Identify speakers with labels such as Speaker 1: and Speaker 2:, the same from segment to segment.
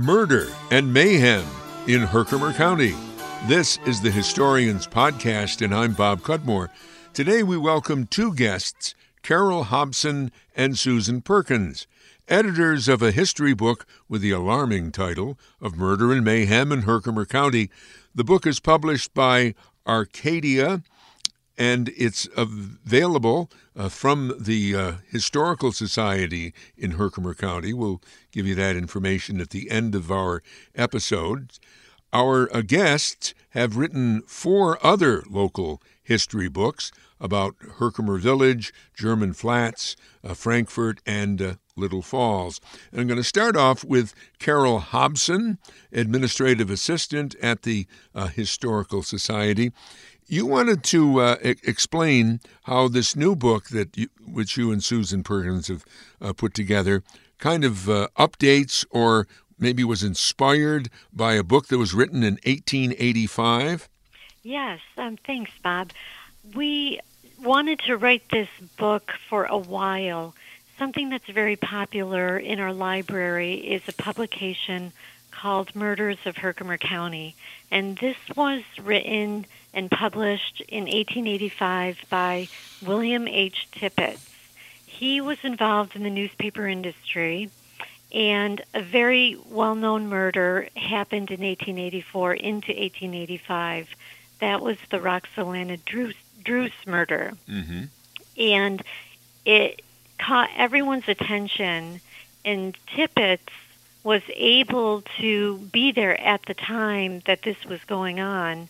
Speaker 1: Murder and mayhem in Herkimer County. This is the Historians Podcast, and I'm Bob Cudmore. Today we welcome two guests, Carol Hobson and Susan Perkins, editors of a history book with the alarming title of Murder and Mayhem in Herkimer County. The book is published by Arcadia and it's available uh, from the uh, Historical Society in Herkimer County. We'll give you that information at the end of our episode. Our uh, guests have written four other local history books about Herkimer Village, German Flats, uh, Frankfort, and uh, Little Falls. And I'm going to start off with Carol Hobson, Administrative Assistant at the uh, Historical Society. You wanted to uh, explain how this new book that you, which you and Susan Perkins have uh, put together kind of uh, updates or maybe was inspired by a book that was written in 1885.
Speaker 2: Yes, um, thanks, Bob. We wanted to write this book for a while. Something that's very popular in our library is a publication called Murders of Herkimer County. And this was written and published in 1885 by William H. Tippett. He was involved in the newspaper industry, and a very well known murder happened in 1884 into 1885. That was the Roxalana Druce, Druce murder.
Speaker 1: Mm-hmm.
Speaker 2: And it caught everyone's attention, and Tippett was able to be there at the time that this was going on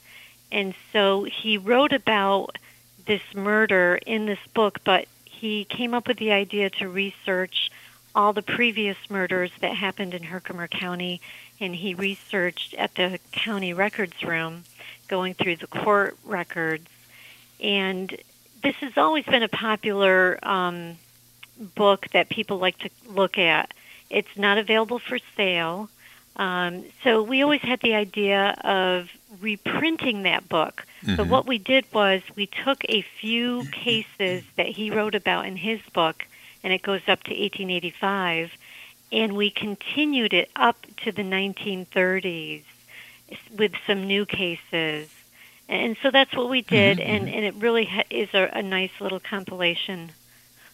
Speaker 2: and so he wrote about this murder in this book, but he came up with the idea to research all the previous murders that happened in Herkimer County, and he researched at the county records room, going through the court records. And this has always been a popular um, book that people like to look at. It's not available for sale. Um, so we always had the idea of reprinting that book. Mm-hmm. So what we did was we took a few cases that he wrote about in his book, and it goes up to 1885, and we continued it up to the 1930s with some new cases. And so that's what we did, mm-hmm. and, and it really ha- is a, a nice little compilation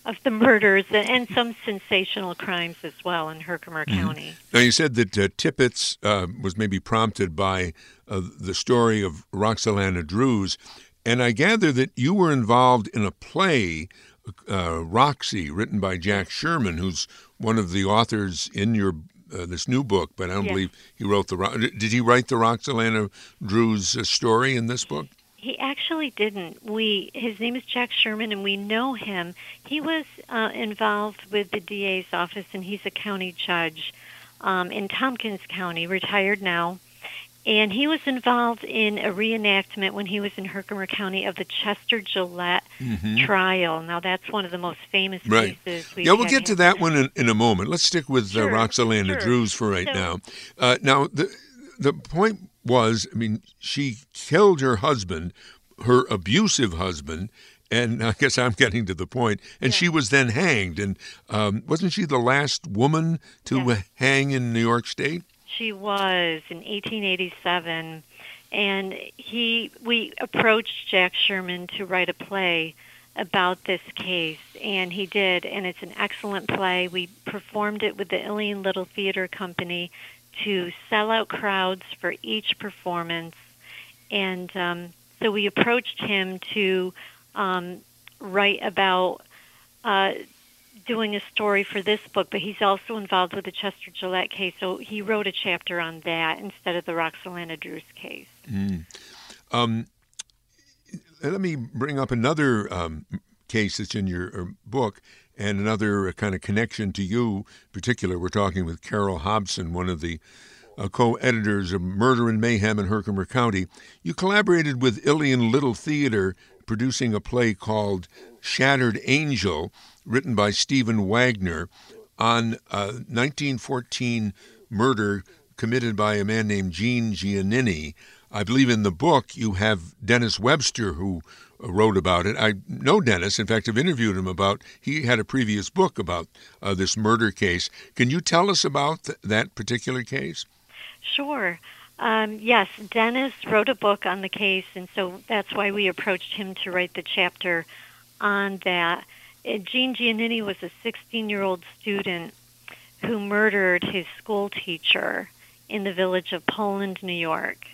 Speaker 2: of the murders and some sensational crimes as well in Herkimer mm-hmm. County.
Speaker 1: Now, you said that uh, Tippett's uh, was maybe prompted by uh, the story of Roxalana Druce, and I gather that you were involved in a play, uh, Roxy, written by Jack Sherman, who's one of the authors in your uh, this new book, but I don't
Speaker 2: yes.
Speaker 1: believe he wrote the. Did he write the Roxalana Druce uh, story in this book?
Speaker 2: He actually didn't. We his name is Jack Sherman, and we know him. He was uh, involved with the DA's office, and he's a county judge um, in Tompkins County, retired now. And he was involved in a reenactment when he was in Herkimer County of the Chester Gillette mm-hmm. trial. Now, that's one of the most famous
Speaker 1: right.
Speaker 2: cases.
Speaker 1: yeah, we'll get to that one in, in, a moment. Let's stick with
Speaker 2: sure,
Speaker 1: uh, Roxalana
Speaker 2: sure.
Speaker 1: Druce for right now. Uh, now, the the point was, I mean, she killed her husband, her abusive husband, and I guess I'm getting to the point. And
Speaker 2: yeah.
Speaker 1: she was then hanged. And um, wasn't she the last woman to
Speaker 2: yeah.
Speaker 1: hang in New York State?
Speaker 2: She was in 1887, and he we approached Jack Sherman to write a play about this case, and he did, and it's an excellent play. We performed it with the Ilion Little Theater Company to sell out crowds for each performance. And um, so we approached him to um, write about uh, doing a story for this book, but he's also involved with the Chester Gillette case, so he wrote a chapter on that instead of the Roxalana Druce case.
Speaker 1: Mm. Um, let me bring up another um, case that's in your uh, book and another kind of connection to you in particular. We're talking with Carol Hobson, one of the uh, co-editors of Murder and Mayhem in Herkimer County. You collaborated with Ilion Little Theater, producing a play called Shattered Angel, written by Stephen Wagner, on a 1914 murder committed by a man named Gene Giannini. I believe in the book you have Dennis Webster who wrote about it. I know Dennis. In fact, I've interviewed him about. He had a previous book about uh, this murder case. Can you tell us about th- that particular case?
Speaker 2: Sure. Um, yes, Dennis wrote a book on the case, and so that's why we approached him to write the chapter on that. Gene Giannini was a 16 year old student who murdered his school teacher in the village of Poland, New York.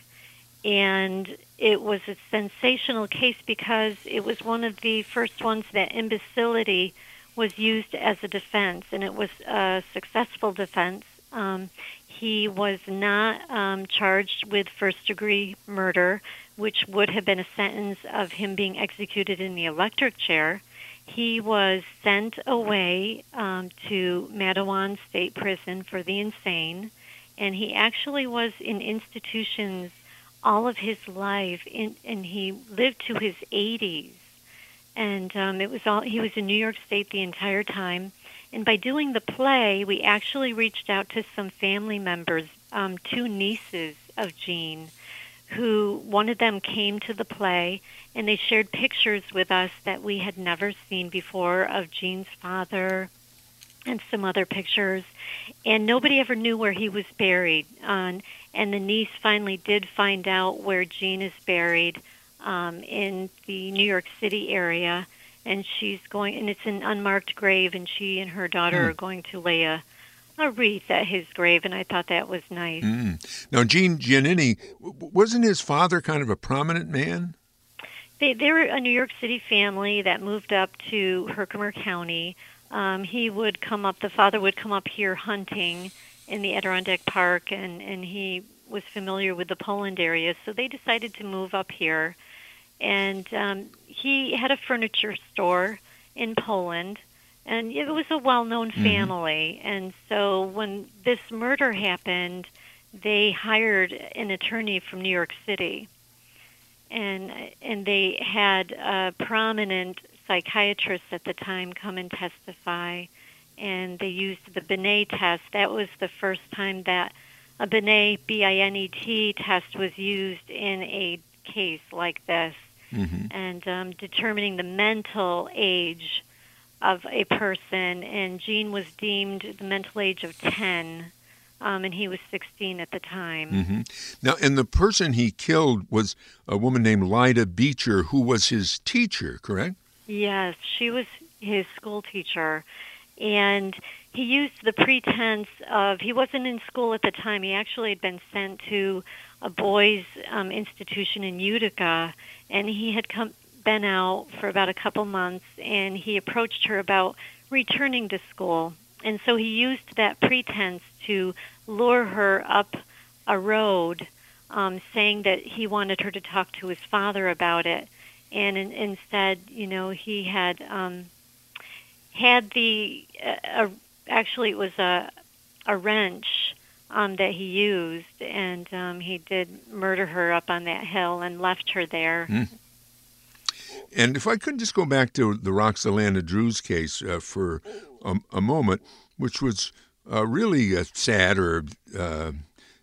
Speaker 2: And it was a sensational case because it was one of the first ones that imbecility was used as a defense, and it was a successful defense. Um, he was not um, charged with first degree murder, which would have been a sentence of him being executed in the electric chair. He was sent away um, to Matteawan State Prison for the insane, and he actually was in institutions all of his life, in, and he lived to his 80s. And um, it was all he was in New York State the entire time. And by doing the play, we actually reached out to some family members, um, two nieces of Gene, who one of them came to the play and they shared pictures with us that we had never seen before of Gene's father and some other pictures. And nobody ever knew where he was buried. Um, and the niece finally did find out where Gene is buried um, in the New York City area and she's going, and it's an unmarked grave, and she and her daughter mm. are going to lay a, a wreath at his grave, and I thought that was nice.
Speaker 1: Mm. Now, Gene Giannini, wasn't his father kind of a prominent man?
Speaker 2: They, they were a New York City family that moved up to Herkimer County. Um, he would come up, the father would come up here hunting in the Adirondack Park, and, and he was familiar with the Poland area, so they decided to move up here and um, he had a furniture store in Poland, and it was a well-known mm-hmm. family. And so when this murder happened, they hired an attorney from New York City, and and they had a prominent psychiatrist at the time come and testify, and they used the Binet test. That was the first time that a Binet B-I-N-E-T test was used in a case like this mm-hmm. and um, determining the mental age of a person. And Gene was deemed the mental age of 10. Um, and he was 16 at the time.
Speaker 1: Mm-hmm. Now, and the person he killed was a woman named Lyda Beecher, who was his teacher, correct?
Speaker 2: Yes, she was his school teacher. And he used the pretense of he wasn't in school at the time. He actually had been sent to a boys' um, institution in Utica, and he had come been out for about a couple months, and he approached her about returning to school, and so he used that pretense to lure her up a road, um, saying that he wanted her to talk to his father about it, and in, instead, you know, he had um, had the uh, actually it was a a wrench um, that he used, and um, he did murder her up on that hill and left her there. Mm.
Speaker 1: And if I could just go back to the Roxalana Druce case uh, for a, a, moment, which was uh, really uh, sad, or uh,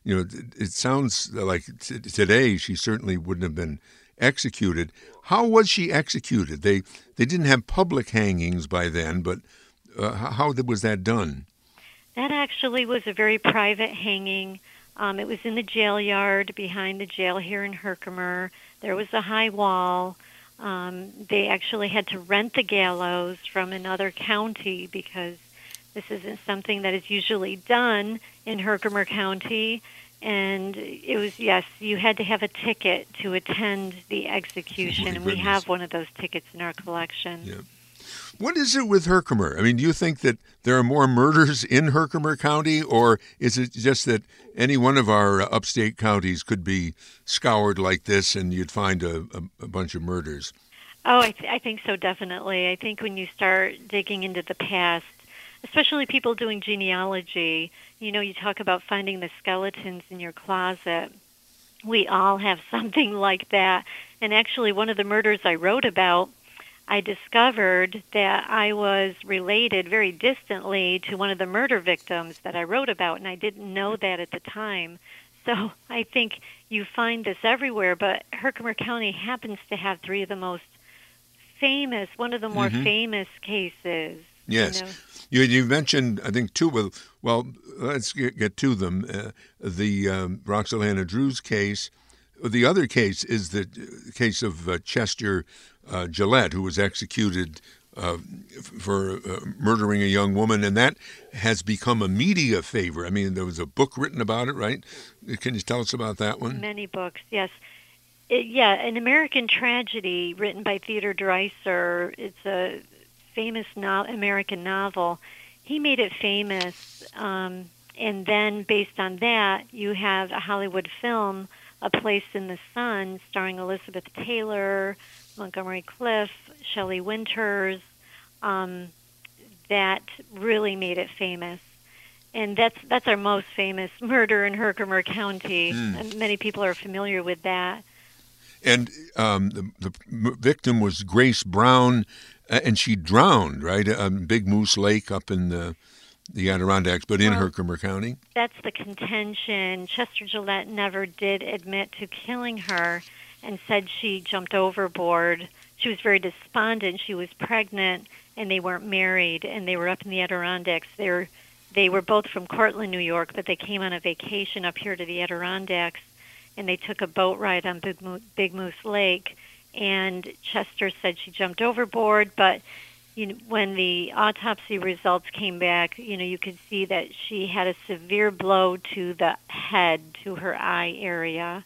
Speaker 1: you know, it, it sounds like t- today she certainly wouldn't have been executed. How was she executed? They they didn't have public hangings by then, but uh, how was that done?
Speaker 2: That actually was a very private hanging. Um, it was in the jail yard behind the jail here in Herkimer. There was a high wall. Um, they actually had to rent the gallows from another county because this isn't something that is usually done in Herkimer County. And it was, yes, you had to have a ticket to attend the execution, oh, and we have one of those tickets in our collection.
Speaker 1: Yeah. What is it with Herkimer? I mean, do you think that there are more murders in Herkimer County, or is it just that any one of our uh, upstate counties could be scoured like this and you'd find a, a, a bunch of murders?
Speaker 2: Oh, I, th- I think so, definitely. I think when you start digging into the past, especially people doing genealogy, you know, you talk about finding the skeletons in your closet. We all have something like that. And actually, one of the murders I wrote about I discovered that I was related very distantly to one of the murder victims that I wrote about, and I didn't know that at the time. So I think you find this everywhere, but Herkimer County happens to have three of the most famous, one of the more
Speaker 1: Mhm.
Speaker 2: famous cases.
Speaker 1: Yes.
Speaker 2: You know.
Speaker 1: You, you mentioned, I think, two. Well, well let's get, get to them. Uh, the um, Roxalana Druce case. The other case is the case of uh, Chester uh, Gillette, who was executed uh, for uh, murdering a young woman, and that has become a media favor. I mean, there was a book written about it, right? Can you tell us about that one?
Speaker 2: Many books, yes. It, yeah, an American tragedy written by Theodore Dreiser. It's a famous no- American novel. He made it famous, um, and then based on that, you have a Hollywood film, A Place in the Sun, starring Elizabeth Taylor, Montgomery Clift, Shelley Winters. Um, that really made it famous and that's that's our most famous murder in Herkimer County.
Speaker 1: Mm.
Speaker 2: And many people are familiar with that.
Speaker 1: And um, the, the victim was Grace Brown, and she drowned, right? Um, Big Moose Lake up in the, the Adirondacks, but in
Speaker 2: Well-
Speaker 1: Herkimer County.
Speaker 2: That's the contention. Chester Gillette never did admit to killing her, and said she jumped overboard. She was very despondent. She was pregnant, and they weren't married, and they were up in the Adirondacks. They were they were both from Cortland, New York, but they came on a vacation up here to the Adirondacks, and they took a boat ride on Big, Mo- Big Moose Lake. And Chester said she jumped overboard, but you know, when the autopsy results came back, you know, you could see that she had a severe blow to the head, to her eye area,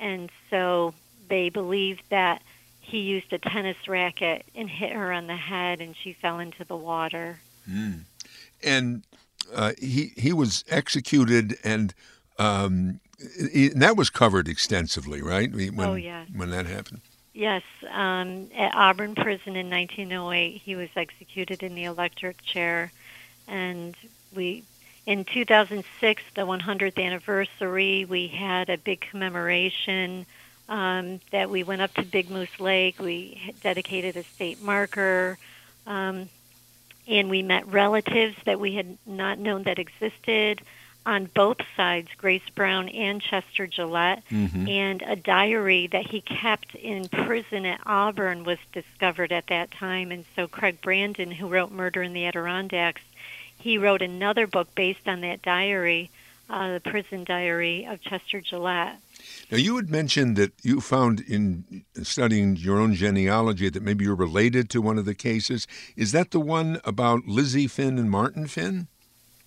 Speaker 2: and so they believed that he used a tennis racket and hit her on the head, and she fell into the water.
Speaker 1: Mm. And uh, he he was executed, and, um, i- and that was covered extensively, right? When,
Speaker 2: Oh, yeah.
Speaker 1: When that happened.
Speaker 2: Yes, um, at Auburn Prison in 1908, he was executed in the electric chair, and we, in 2006, the 100th anniversary, we had a big commemoration um, that we went up to Big Moose Lake. We dedicated a state marker, um, and we met relatives that we had not known that existed on both sides, Grace Brown and Chester Gillette
Speaker 1: Mm-hmm.
Speaker 2: and a diary that he kept in prison at Auburn was discovered at that time. And so Craig Brandon, who wrote Murder in the Adirondacks, he wrote another book based on that diary, uh, the prison diary of Chester Gillette.
Speaker 1: Now, you had mentioned that you found in studying your own genealogy that maybe you're related to one of the cases. Is that the one about Lizzie Finn and Martin Finn?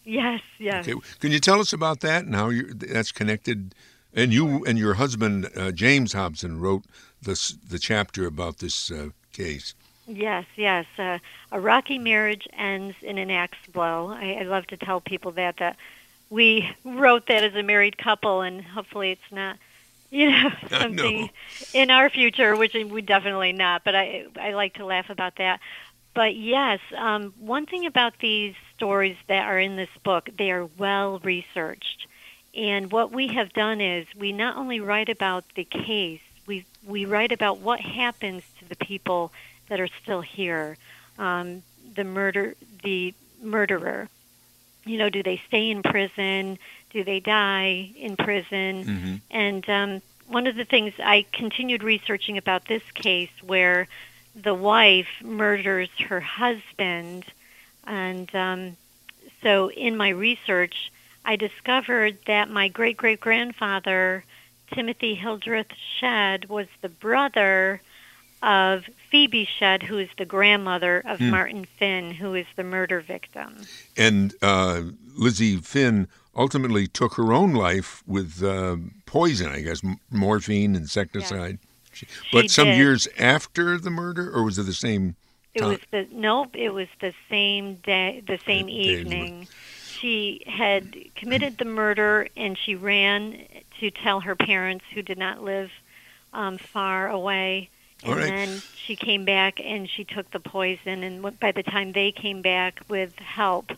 Speaker 2: Yes, yes.
Speaker 1: Okay. Can you tell us about that and how that's connected? And you and your husband uh, James Hobson wrote this the chapter about this uh, case.
Speaker 2: Yes, yes. Uh, a rocky marriage ends in an axe blow. I, I love to tell people that that we wrote that as a married couple, and hopefully it's not, you know, something in our future, which we definitely not. But I I like to laugh about that. But yes, um, one thing about these stories that are in this book, they are well researched. And what we have done is we not only write about the case, we we write about what happens to the people that are still here. Um, the murder, the murderer. You know, do they stay in prison? Do they die in prison?
Speaker 1: Mm-hmm.
Speaker 2: And um, one of the things I continued researching about this case, where the wife murders her husband, and um, so in my research, I discovered that my great great grandfather, Timothy Hildreth Shedd, was the brother of Phoebe Shedd, who is the grandmother of
Speaker 1: Hmm.
Speaker 2: Martin Finn, who is the murder victim.
Speaker 1: And uh, Lizzie Finn ultimately took her own life with uh, poison, I guess, m- morphine, insecticide. She- but some
Speaker 2: did.
Speaker 1: years after the murder, or was it the same?
Speaker 2: It
Speaker 1: time?
Speaker 2: was the nope. It was the same day, the same
Speaker 1: The
Speaker 2: evening. She had committed the murder, and she ran to tell her parents, who did not live um, far away. And
Speaker 1: right.
Speaker 2: then she came back and she took the poison. And by the time they came back with help,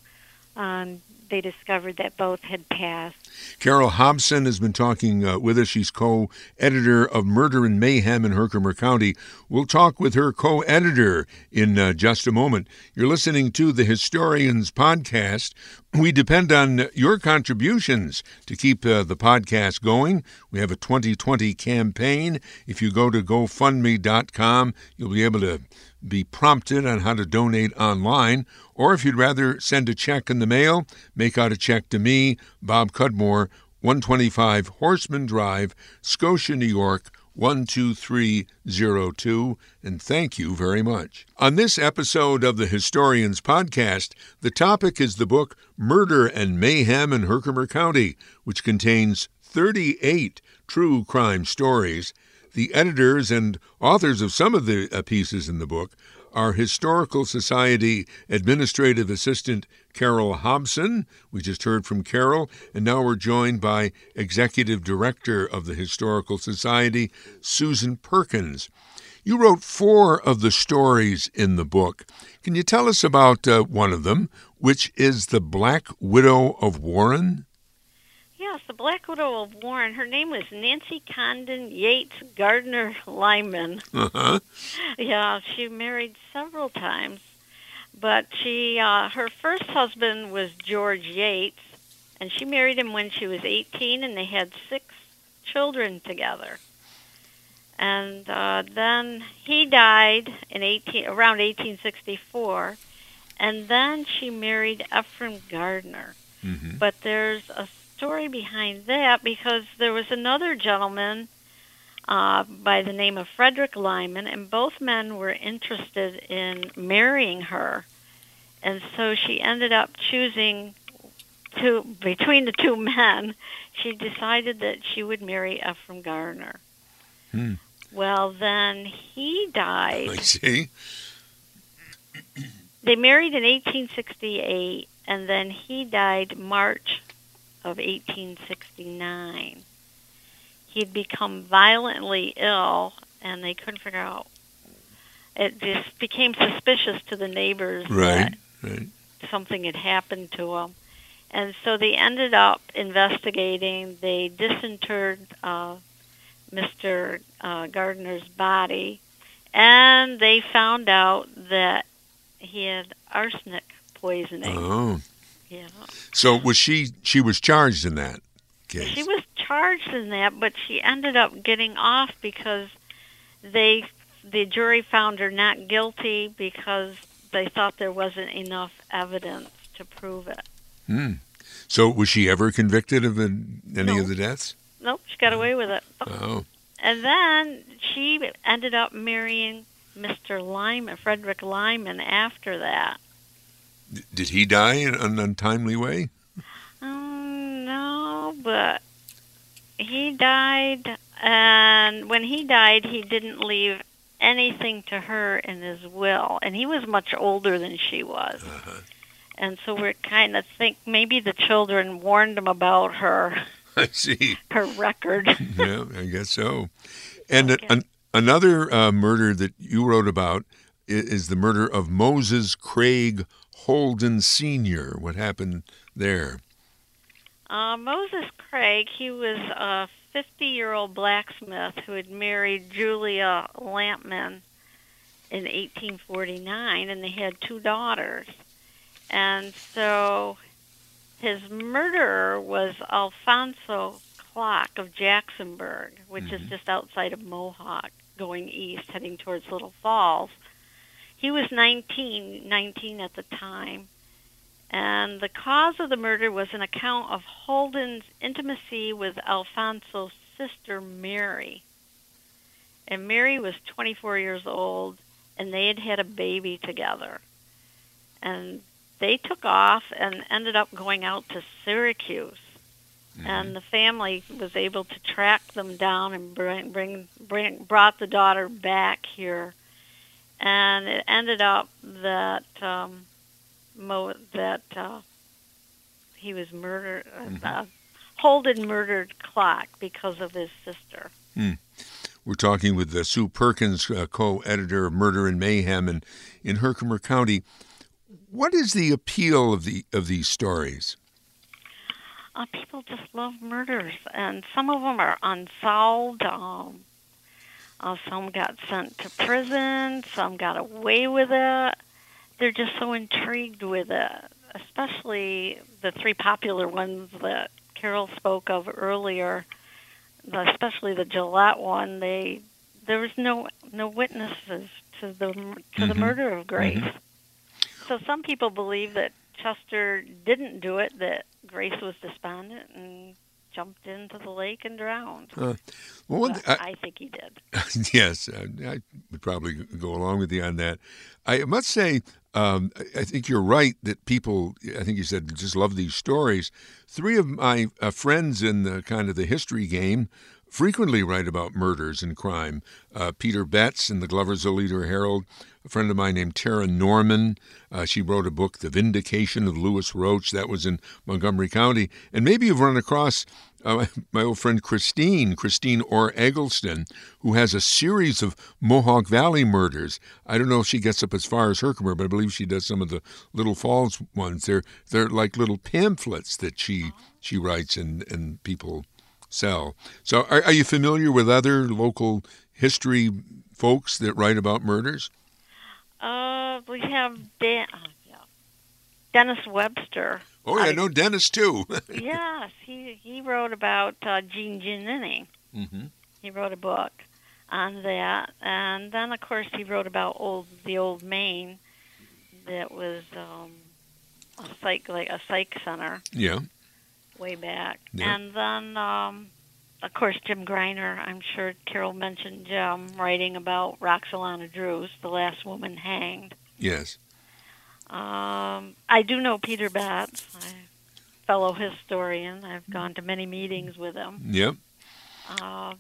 Speaker 2: um, they discovered that both had passed.
Speaker 1: Carol Hobson has been talking uh, with us. She's co editor of Murder and Mayhem in Herkimer County. We'll talk with her co editor in uh, just a moment. You're listening to the Historians Podcast. We depend on your contributions to keep uh, the podcast going. We have a 2020 campaign. If you go to GoFundMe.com, you'll be able to be prompted on how to donate online, or if you'd rather send a check in the mail, make out a check to me, Bob Cudmore, 125 Horseman Drive, Scotia, New York, 12302, and thank you very much. On this episode of the Historians Podcast, the topic is the book Murder and Mayhem in Herkimer County, which contains 38 true crime stories the editors and authors of some of the uh, pieces in the book are Historical Society Administrative Assistant Carol Hobson. We just heard from Carol, and now we're joined by Executive Director of the Historical Society, Susan Perkins. You wrote four of the stories in the book. Can you tell us about uh, one of them, which is The Black Widow of Warren?
Speaker 3: Yes, the Black Widow of Warren. Her name was Nancy Condon Yates Gardner Lyman.
Speaker 1: Uh-huh.
Speaker 3: Yeah, she married several times, but she uh, her first husband was George Yates, and she married him when she was 18, and they had six children together. And uh, then he died in 18 around 1864, and then she married Ephraim Gardner.
Speaker 1: Mm-hmm.
Speaker 3: But there's a story behind that because there was another gentleman uh, by the name of Frederick Lyman, and both men were interested in marrying her. And so she ended up choosing to between the two men. She decided that she would marry Ephraim Garner.
Speaker 1: Hmm.
Speaker 3: Well, then he died.
Speaker 1: I see.
Speaker 3: They married in 1868, and then he died March of 1869. He had become violently ill, and they couldn't figure out. It just became suspicious to the neighbors
Speaker 1: Right,
Speaker 3: that
Speaker 1: right.
Speaker 3: something had happened to him. And so they ended up investigating. They disinterred uh, Mr. Uh, Gardner's body, and they found out that he had arsenic poisoning.
Speaker 1: Oh.
Speaker 3: Yeah.
Speaker 1: So was she she was charged in that case?
Speaker 3: She was charged in that, but she ended up getting off because they the jury found her not guilty because they thought there wasn't enough evidence to prove it.
Speaker 1: Hmm. So was she ever convicted of an, any
Speaker 3: No.
Speaker 1: of the deaths?
Speaker 3: Nope, she got away with it.
Speaker 1: Oh.
Speaker 3: And then she ended up marrying Mr. Lyman, Frederick Lyman, after that.
Speaker 1: Did he die in an untimely way?
Speaker 3: Um, no, but he died, and when he died, he didn't leave anything to her in his will, and he was much older than she was.
Speaker 1: Uh-huh.
Speaker 3: And so we're kind of think maybe the children warned him about her
Speaker 1: I see.
Speaker 3: her record.
Speaker 1: yeah, I guess so. And
Speaker 3: Okay.
Speaker 1: an, another uh, murder that you wrote about i- is the murder of Moses Craig Holden Sr. What happened there?
Speaker 3: Uh, Moses Craig, he was a 50 year old blacksmith who had married Julia Lampman in 1849, and they had two daughters. And so his murderer was Alfonso Clock of Jacksonburg, which is
Speaker 1: Mhm.
Speaker 3: just outside of Mohawk, going east, heading towards Little Falls. He was 19, 19 at the time, and the cause of the murder was an account of Holden's intimacy with Alfonso's sister Mary. And Mary was 24 years old, and they had had a baby together. And they took off and ended up going out to Syracuse. Mm-hmm. And the family was able to track them down and bring, bring, bring, brought the daughter back here. And it ended up that um, Mo, that uh, he was murdered. Uh, Holden murdered Clark because of his sister.
Speaker 1: We're talking with uh, Sue Perkins, uh, co-editor of Murder and Mayhem in, in Herkimer County. What is the appeal of the of these stories?
Speaker 3: uh, people just love murders, and some of them are unsolved. Um, uh, some got sent to prison. Some got away with it. They're just so intrigued with it, especially the three popular ones that Carol spoke of earlier. Especially the Gillette one. They there was no no witnesses to the to mm-hmm. the murder of Grace. Mm-hmm. So some people believe that Chester didn't do it, that Grace was despondent and jumped into the lake and drowned. Uh, well, th- I, I, think he did.
Speaker 1: yes, I, I, would probably go along with you on that. I must say, um, I think you're right that people, I think you said, just love these stories. Three of my uh, friends in the kind of the history game frequently write about murders and crime. Uh, Peter Betz in the Gloversville Leader Herald, a friend of mine named Tara Norman. Uh, she wrote a book, The Vindication of Lewis Roach. That was in Montgomery County. And maybe you've run across uh, my old friend Christine, Christine Orr Eggleston, who has a series of Mohawk Valley murders. I don't know if she gets up as far as Herkimer, but I believe she does some of the Little Falls ones. They're they're like little pamphlets that she she writes and, and people sell. So, are, are you familiar with other local history folks that write about murders?
Speaker 3: Uh, we have Dan, uh, yeah. Dennis Webster.
Speaker 1: Oh yeah, I know Dennis too.
Speaker 3: yes, he he wrote about uh, Gene Giannini. Mm-hmm. He wrote a book on that, and then of course he wrote about old the old Maine that was um, a psych like a psych center.
Speaker 1: Yeah
Speaker 3: way back. Yeah. And then, um, of course, Jim Greiner. I'm sure Carol mentioned Jim writing about Roxalana Druce, the last woman hanged.
Speaker 1: Yes.
Speaker 3: Um, I do know Peter Betz, a fellow historian. I've gone to many meetings with him.
Speaker 1: Yep.
Speaker 3: Uh,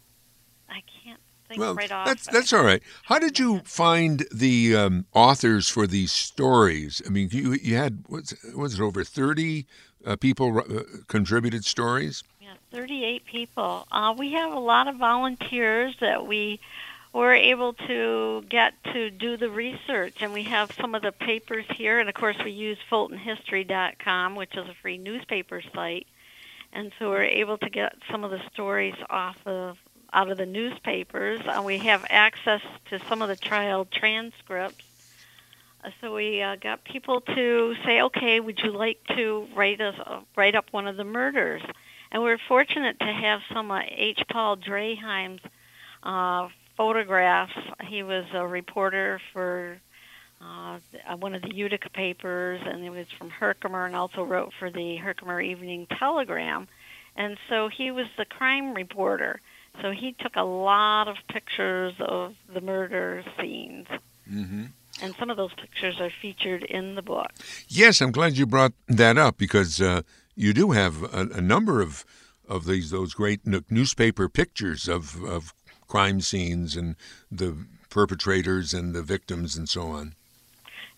Speaker 3: I can't think
Speaker 1: well,
Speaker 3: right off.
Speaker 1: That's that's all right. How did you find the um, authors for these stories? I mean, you you had was was it over thirty uh, people uh, contributed stories?
Speaker 3: Yeah, 38 people. Uh, we have a lot of volunteers that we were able to get to do the research, and we have some of the papers here. And of course, we use FultonHistory.com, which is a free newspaper site, and so we're able to get some of the stories off of out of the newspapers. And we have access to some of the trial transcripts so we uh, got people to say, "Okay, would you like to write us uh, write up one of the murders?" And we're fortunate to have some uh, H. Paul Draheim's uh, photographs. He was a reporter for uh, one of the Utica papers, and he was from Herkimer, and also wrote for the Herkimer Evening Telegram. And so he was the crime reporter. So he took a lot of pictures of the murder scenes. Mm-hmm. And some of those pictures are featured in the book.
Speaker 1: Yes, I'm glad you brought that up because uh, you do have a, a, number of of these those great newspaper pictures of of crime scenes and the perpetrators and the victims and so on.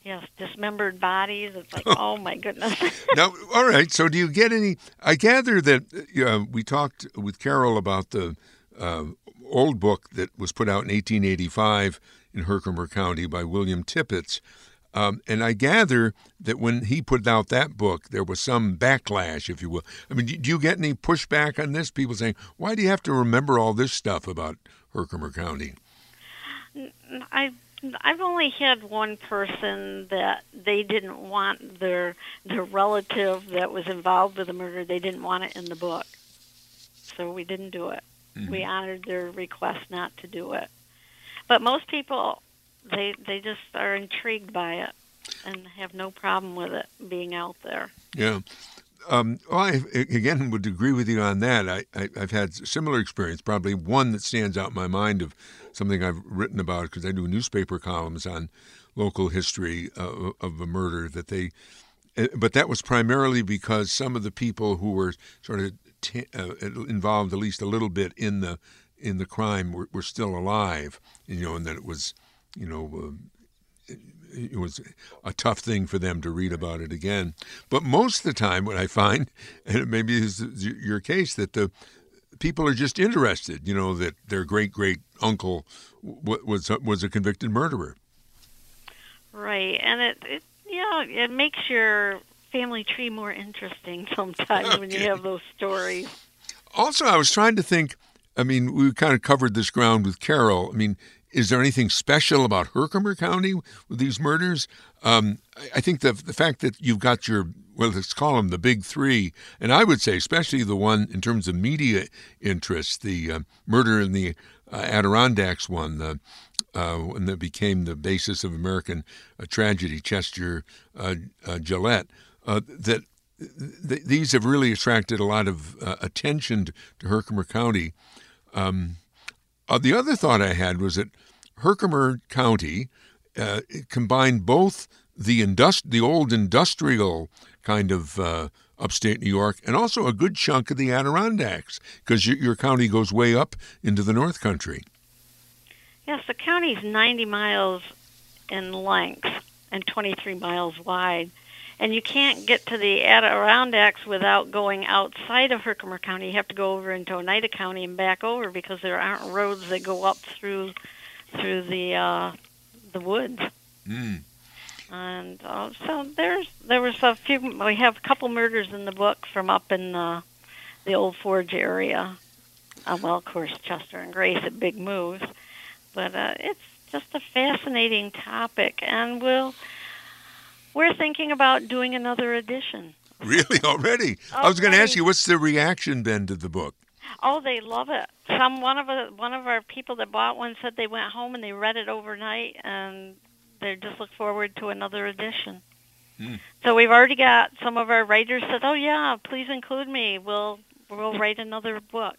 Speaker 3: Yes, dismembered bodies. It's like, oh my goodness.
Speaker 1: now, all right. So, do you get any? I gather that uh, we talked with Carol about the uh, old book that was put out in 1885 in Herkimer County by William Tippett. Um, and I gather that when he put out that book, there was some backlash, if you will. I mean, do you get any pushback on this? People saying, why do you have to remember all this stuff about Herkimer County?
Speaker 3: I I've only had one person that they didn't want their their relative that was involved with the murder. They didn't want it in the book, so we didn't do it. Mm-hmm. We honored their request not to do it. But most people, they they just are intrigued by it and have no problem with it being out there.
Speaker 1: Yeah. Um, well, I again would agree with you on that. I, I, have had similar experience. Probably one that stands out in my mind of something I've written about because I do newspaper columns on local history uh, of a murder that they. Uh, but that was primarily because some of the people who were sort of t- uh, involved at least a little bit in the in the crime were, were still alive, you know, and that it was, you know, uh, it, it was a tough thing for them to read about it again. But most of the time, what I find, and it maybe is your case, that the people are just interested, you know, that their great great uncle was was a convicted murderer.
Speaker 3: Right, and it, it you know it makes your family tree more interesting sometimes okay. when you have those stories.
Speaker 1: Also, I was trying to think. I mean, we kind of covered this ground with Carol. I mean, is there anything special about Herkimer County with these murders? Um, I think the the fact that you've got your well, let's call them the big three, and I would say especially the one in terms of media interest, the uh, murder in the uh, Adirondacks one, the uh, when that became the basis of American uh, tragedy, Chester uh, uh, Gillette, that th- these have really attracted a lot of attention to, Herkimer County. Um, uh, the other thought I had was that Herkimer County uh, combined both the indust- the old industrial kind of uh, upstate New York, and also a good chunk of the Adirondacks, because your, your, county goes way up into the North Country.
Speaker 3: Yes, the county is 90 miles in length and 23 miles wide. And you can't get to the Adirondacks without going outside of Herkimer County. You have to go over into Oneida County and back over because there aren't roads that go up through through the uh, the woods.
Speaker 1: Mm.
Speaker 3: And uh, so there's there was a few. We have a couple murders in the book from up in the the Old Forge area. Uh, well, of course, Chester and Grace at Big Moose but uh, it's just a fascinating topic, and we'll we're thinking about doing another edition.
Speaker 1: Really, already? I was going to ask you, what's the reaction been to the book?
Speaker 3: Oh, they love it. Some one of a, one of our people that bought one said they went home and they read it overnight, and they just look forward to another edition. Hmm. So we've already got some of our writers said, "Oh yeah, please include me. We'll we'll write another book."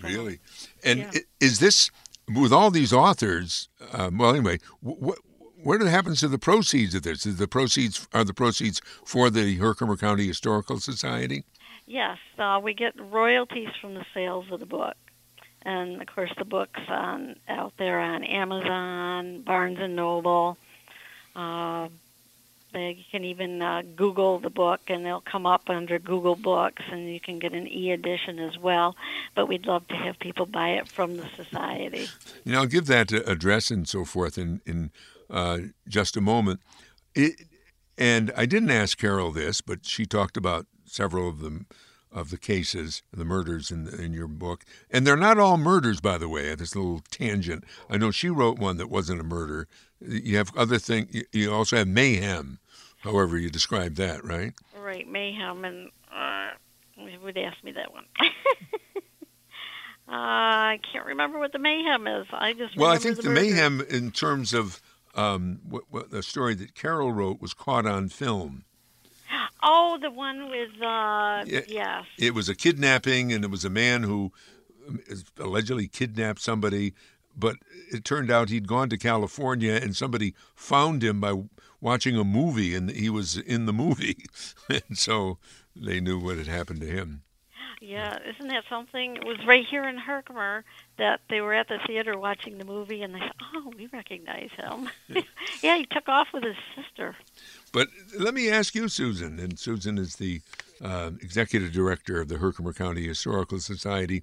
Speaker 1: So, really, and yeah. is this with all these authors, um, well, anyway, what what happens to the proceeds of this? Is the proceeds are the proceeds for the Herkimer County Historical Society?
Speaker 3: Yes, uh, we get royalties from the sales of the book, and of course the books on out there on Amazon, Barnes and Noble, uh, you can even uh, Google the book, and they'll come up under Google Books, and you can get an e-edition as well. But we'd love to have people buy it from the society.
Speaker 1: You know, I'll give that address and so forth in in uh, just a moment. It, and I didn't ask Carol this, but she talked about several of them of the cases, the murders in in your book, and they're not all murders, by the way. This little tangent. I know she wrote one that wasn't a murder. You have other things. You also have mayhem, however you describe that, right?
Speaker 3: Right, mayhem, and uh, would ask me that one. uh, I can't remember what the mayhem is. I just
Speaker 1: well, I think
Speaker 3: the,
Speaker 1: the mayhem in terms of um, what, what the story that Carol wrote was caught on film.
Speaker 3: Oh, the one with uh, yeah, yes.
Speaker 1: It was a kidnapping, and it was a man who um, allegedly kidnapped somebody, but it turned out he'd gone to California, and somebody found him by watching a movie, and he was in the movie, and so they knew what had happened to him.
Speaker 3: Yeah, isn't that something? It was right here in Herkimer that they were at the theater watching the movie, and they said, "Oh, we recognize him." yeah, he took off with his sister.
Speaker 1: But let me ask you, Susan, and Susan is the uh, executive director of the Herkimer County Historical Society.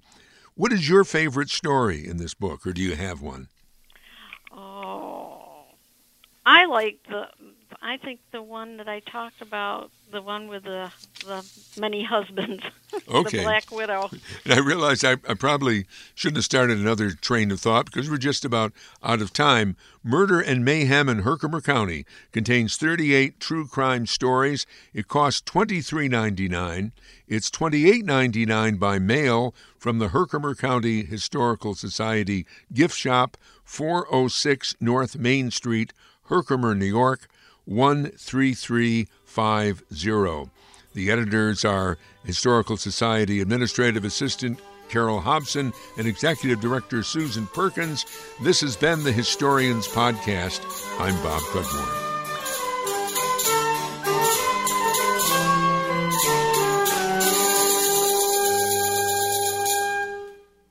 Speaker 1: What is your favorite story in this book, or do you have one?
Speaker 3: Oh, I like the I think the one that I talked about, the one with the the many husbands,
Speaker 1: okay.
Speaker 3: the Black Widow.
Speaker 1: And I realized I, I probably shouldn't have started another train of thought because we're just about out of time. Murder and Mayhem in Herkimer County contains 38 true crime stories. It costs $23.99. It's $28.99 by mail from the Herkimer County Historical Society gift shop, 406 North Main Street, Herkimer, New York. 13350. The editors are Historical Society Administrative Assistant Carol Hobson and Executive Director Susan Perkins. This has been the Historians Podcast. I'm Bob Cudmore.